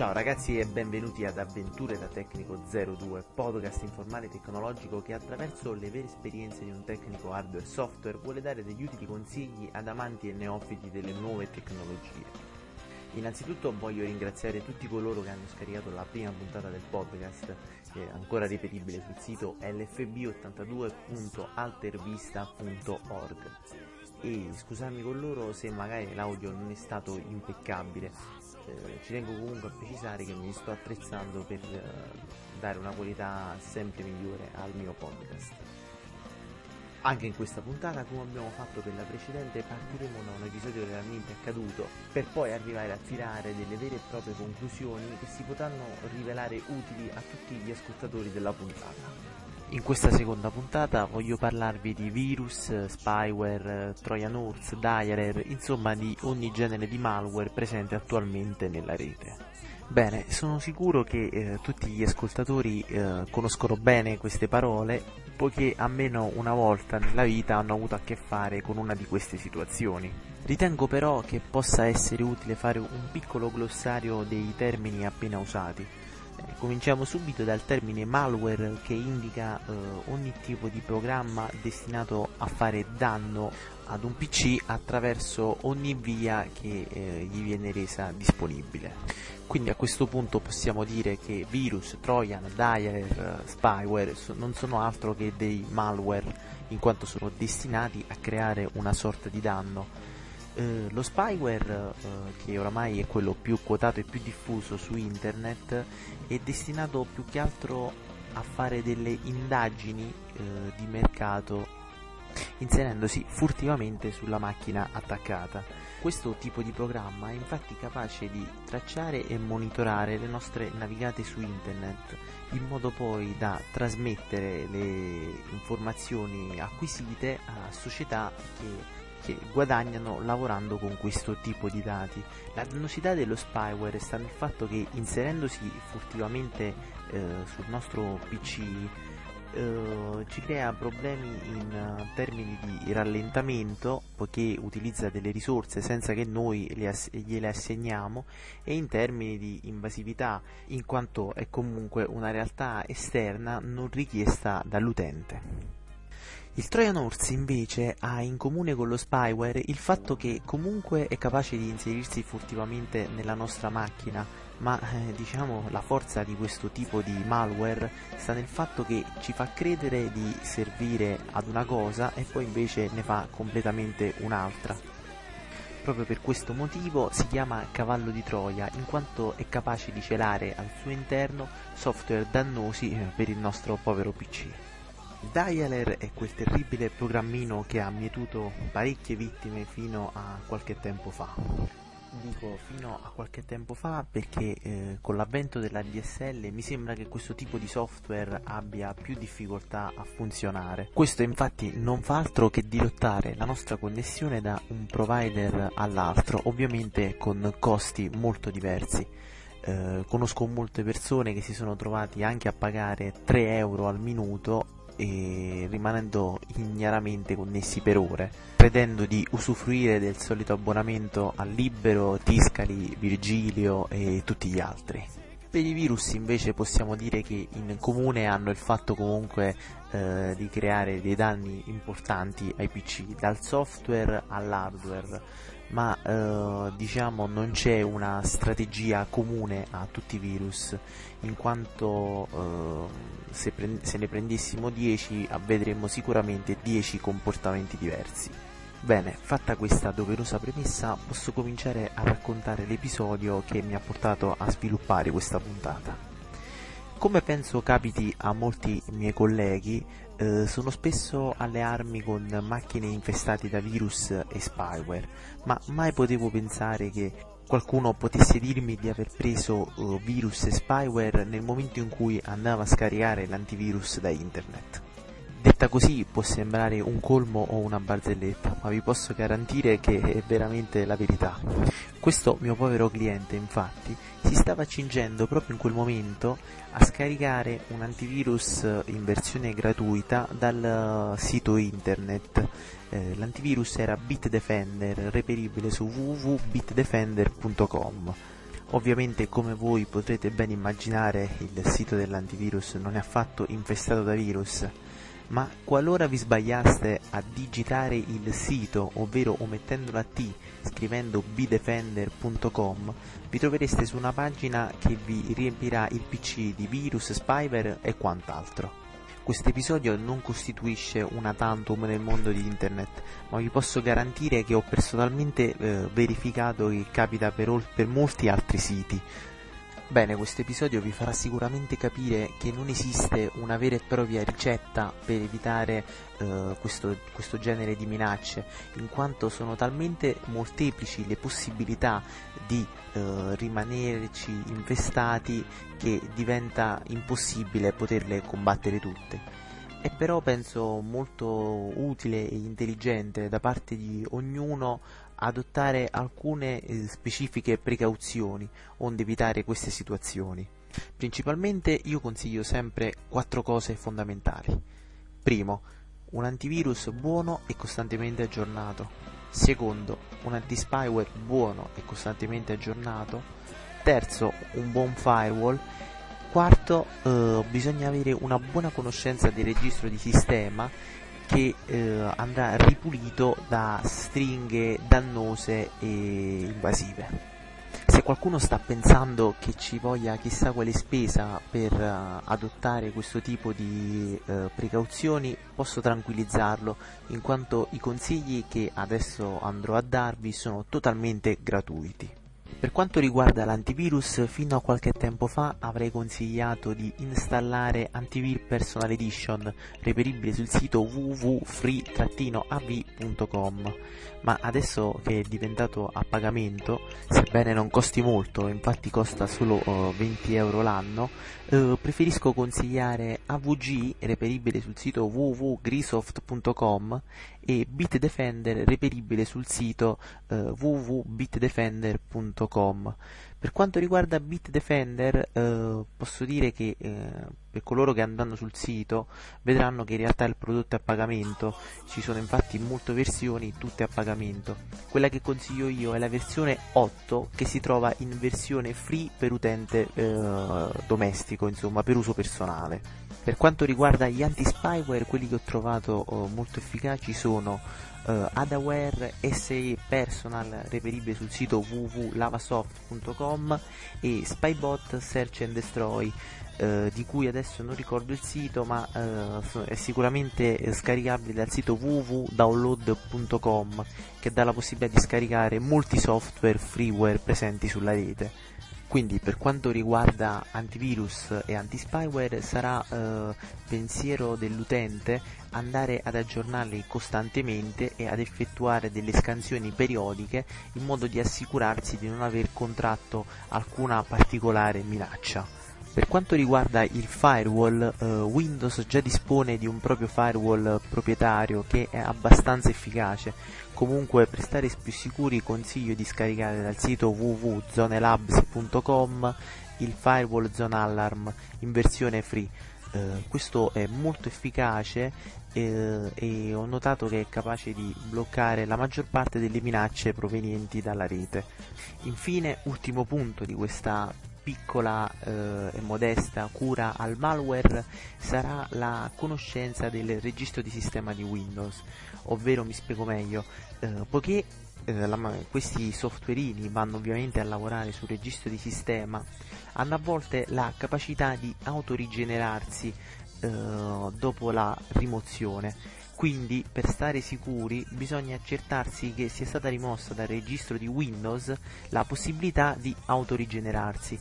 Ciao ragazzi e benvenuti ad Avventure da Tecnico 02, podcast informale tecnologico che attraverso le vere esperienze di un tecnico hardware e software vuole dare degli utili consigli ad amanti e neofiti delle nuove tecnologie. Innanzitutto voglio ringraziare tutti coloro che hanno scaricato la prima puntata del podcast, che è ancora reperibile sul sito lfb82.altervista.org e scusarmi con loro se magari l'audio non è stato impeccabile, eh, ci tengo comunque a precisare che mi sto attrezzando per eh, dare una qualità sempre migliore al mio podcast. Anche in questa puntata, come abbiamo fatto per la precedente, partiremo da un episodio realmente accaduto per poi arrivare a tirare delle vere e proprie conclusioni che si potranno rivelare utili a tutti gli ascoltatori della puntata. In questa seconda puntata voglio parlarvi di virus, spyware, trojan horse, dialer, insomma di ogni genere di malware presente attualmente nella rete. Bene, sono sicuro che eh, tutti gli ascoltatori eh, conoscono bene queste parole, poiché almeno una volta nella vita hanno avuto a che fare con una di queste situazioni. Ritengo però che possa essere utile fare un piccolo glossario dei termini appena usati Cominciamo subito dal termine malware che indica eh, ogni tipo di programma destinato a fare danno ad un PC attraverso ogni via che eh, gli viene resa disponibile. Quindi a questo punto possiamo dire che virus, trojan, dialer, spyware non sono altro che dei malware in quanto sono destinati a creare una sorta di danno eh, lo spyware, eh, che oramai è quello più quotato e più diffuso su internet, è destinato più che altro a fare delle indagini eh, di mercato inserendosi furtivamente sulla macchina attaccata. Questo tipo di programma è infatti capace di tracciare e monitorare le nostre navigate su internet in modo poi da trasmettere le informazioni acquisite a società che che guadagnano lavorando con questo tipo di dati. La dannosità dello spyware sta nel fatto che inserendosi furtivamente eh, sul nostro PC eh, ci crea problemi in uh, termini di rallentamento poiché utilizza delle risorse senza che noi ass- gliele assegniamo e in termini di invasività in quanto è comunque una realtà esterna non richiesta dall'utente. Il Trojan Horse invece ha in comune con lo spyware il fatto che comunque è capace di inserirsi furtivamente nella nostra macchina, ma eh, diciamo la forza di questo tipo di malware sta nel fatto che ci fa credere di servire ad una cosa e poi invece ne fa completamente un'altra. Proprio per questo motivo si chiama cavallo di Troia, in quanto è capace di celare al suo interno software dannosi eh, per il nostro povero PC. Dialer è quel terribile programmino che ha mietuto parecchie vittime fino a qualche tempo fa. Dico fino a qualche tempo fa perché eh, con l'avvento della DSL mi sembra che questo tipo di software abbia più difficoltà a funzionare. Questo infatti non fa altro che dirottare la nostra connessione da un provider all'altro, ovviamente con costi molto diversi. Eh, conosco molte persone che si sono trovati anche a pagare 3 euro al minuto e rimanendo ignaramente connessi per ore, credendo di usufruire del solito abbonamento a Libero, Tiscali, Virgilio e tutti gli altri. Per i virus invece possiamo dire che in comune hanno il fatto comunque eh, di creare dei danni importanti ai PC, dal software all'hardware, ma eh, diciamo non c'è una strategia comune a tutti i virus, in quanto eh, se, se ne prendessimo 10 vedremmo sicuramente 10 comportamenti diversi. Bene, fatta questa doverosa premessa, posso cominciare a raccontare l'episodio che mi ha portato a sviluppare questa puntata. Come penso capiti a molti miei colleghi, eh, sono spesso alle armi con macchine infestate da virus e spyware, ma mai potevo pensare che qualcuno potesse dirmi di aver preso uh, virus e spyware nel momento in cui andava a scaricare l'antivirus da internet. Detta così può sembrare un colmo o una barzelletta, ma vi posso garantire che è veramente la verità. Questo mio povero cliente, infatti, si stava accingendo proprio in quel momento a scaricare un antivirus in versione gratuita dal sito internet. Eh, l'antivirus era Bitdefender, reperibile su www.bitdefender.com. Ovviamente come voi potrete ben immaginare il sito dell'antivirus non è affatto infestato da virus, ma qualora vi sbagliaste a digitare il sito, ovvero omettendo la T, scrivendo bdefender.com, vi trovereste su una pagina che vi riempirà il PC di virus, spyware e quant'altro. Questo episodio non costituisce una tantum nel mondo di internet, ma vi posso garantire che ho personalmente eh, verificato che capita per, per molti altri siti. Bene, questo episodio vi farà sicuramente capire che non esiste una vera e propria ricetta per evitare eh, questo, questo, genere di minacce, in quanto sono talmente molteplici le possibilità di eh, rimanerci infestati che diventa impossibile poterle combattere tutte. È però penso molto utile e intelligente da parte di ognuno adottare alcune eh, specifiche precauzioni onde evitare queste situazioni. Principalmente io consiglio sempre quattro cose fondamentali. Primo, un antivirus buono e costantemente aggiornato. Secondo, un anti-spyware buono e costantemente aggiornato. Terzo, un buon firewall. Quarto, eh, bisogna avere una buona conoscenza del registro di sistema che eh, andrà ripulito da stringhe dannose e invasive. Se qualcuno sta pensando che ci voglia chissà quale spesa per uh, adottare questo tipo di uh, precauzioni, posso tranquillizzarlo, in quanto i consigli che adesso andrò a darvi sono totalmente gratuiti. Per quanto riguarda l'antivirus, fino a qualche tempo fa avrei consigliato di installare Antivir Personal Edition, reperibile sul sito www.free-av.com, ma adesso che è diventato a pagamento, sebbene non costi molto, infatti costa solo uh, 20 euro l'anno, uh, preferisco consigliare AVG, reperibile sul sito www.grisoft.com e Bitdefender reperibile sul sito eh, www.bitdefender.com. Per quanto riguarda Bitdefender eh, posso dire che eh, per coloro che andranno sul sito vedranno che in realtà il prodotto è a pagamento, ci sono infatti molte versioni tutte a pagamento. Quella che consiglio io è la versione 8 che si trova in versione free per utente eh, domestico, insomma per uso personale. Per quanto riguarda gli anti-spyware, quelli che ho trovato oh, molto efficaci sono uh, Adaware SE Personal, reperibile sul sito www.lavasoft.com e Spybot Search and Destroy, uh, di cui adesso non ricordo il sito, ma uh, è sicuramente scaricabile dal sito www.download.com, che dà la possibilità di scaricare molti software freeware presenti sulla rete. Quindi per quanto riguarda antivirus e antispyware sarà eh, pensiero dell'utente andare ad aggiornarli costantemente e ad effettuare delle scansioni periodiche in modo di assicurarsi di non aver contratto alcuna particolare minaccia. Per quanto riguarda il firewall, eh, Windows già dispone di un proprio firewall proprietario che è abbastanza efficace. Comunque per stare più sicuri consiglio di scaricare dal sito www.zonelabs.com il firewall Zone Alarm in versione free. Eh, questo è molto efficace eh, e ho notato che è capace di bloccare la maggior parte delle minacce provenienti dalla rete. Infine, ultimo punto di questa piccola eh, e modesta cura al malware sarà la conoscenza del registro di sistema di Windows, ovvero mi spiego meglio, eh, poiché eh, la, questi softwareini vanno ovviamente a lavorare sul registro di sistema, hanno a volte la capacità di autorigenerarsi eh, dopo la rimozione quindi per stare sicuri bisogna accertarsi che sia stata rimossa dal registro di Windows la possibilità di autorigenerarsi.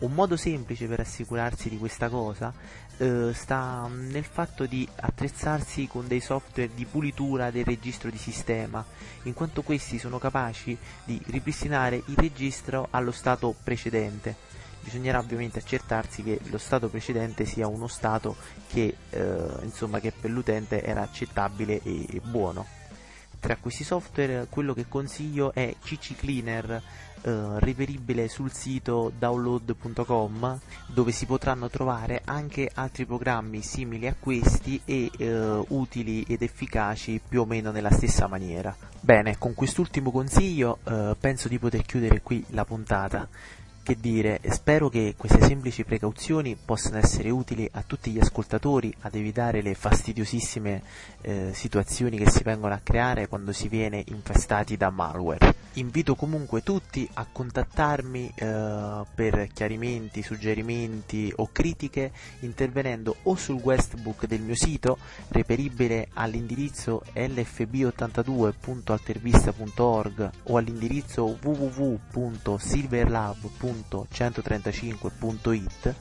Un modo semplice per assicurarsi di questa cosa eh, sta nel fatto di attrezzarsi con dei software di pulitura del registro di sistema, in quanto questi sono capaci di ripristinare il registro allo stato precedente bisognerà ovviamente accertarsi che lo stato precedente sia uno stato che, eh, insomma, che per l'utente era accettabile e, e, buono. Tra questi software quello che consiglio è CC Cleaner, eh, reperibile sul sito download.com dove si potranno trovare anche altri programmi simili a questi e eh, utili ed efficaci più o meno nella stessa maniera. Bene, con quest'ultimo consiglio eh, penso di poter chiudere qui la puntata. Che dire, spero che queste semplici precauzioni possano essere utili a tutti gli ascoltatori ad evitare le fastidiosissime eh, situazioni che si vengono a creare quando si viene infestati da malware. Invito comunque tutti a contattarmi eh, per chiarimenti, suggerimenti o critiche intervenendo o sul guestbook del mio sito reperibile all'indirizzo lfb82.altervista.org o all'indirizzo www.silverlab.com www.135.it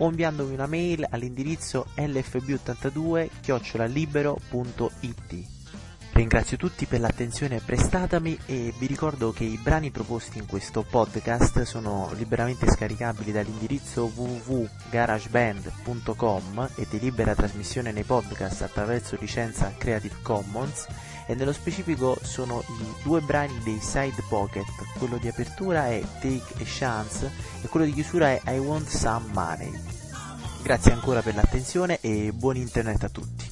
o inviandomi una mail all'indirizzo lfb82-libero.it. Ringrazio tutti per l'attenzione prestatami e vi ricordo che i brani proposti in questo podcast sono liberamente scaricabili dall'indirizzo www.garageband.com e di libera trasmissione nei podcast attraverso licenza Creative Commons e nello specifico sono i due brani dei Side Pocket, quello di apertura è Take a Chance e quello di chiusura è I Want Some Money. Grazie ancora per l'attenzione e buon internet a tutti.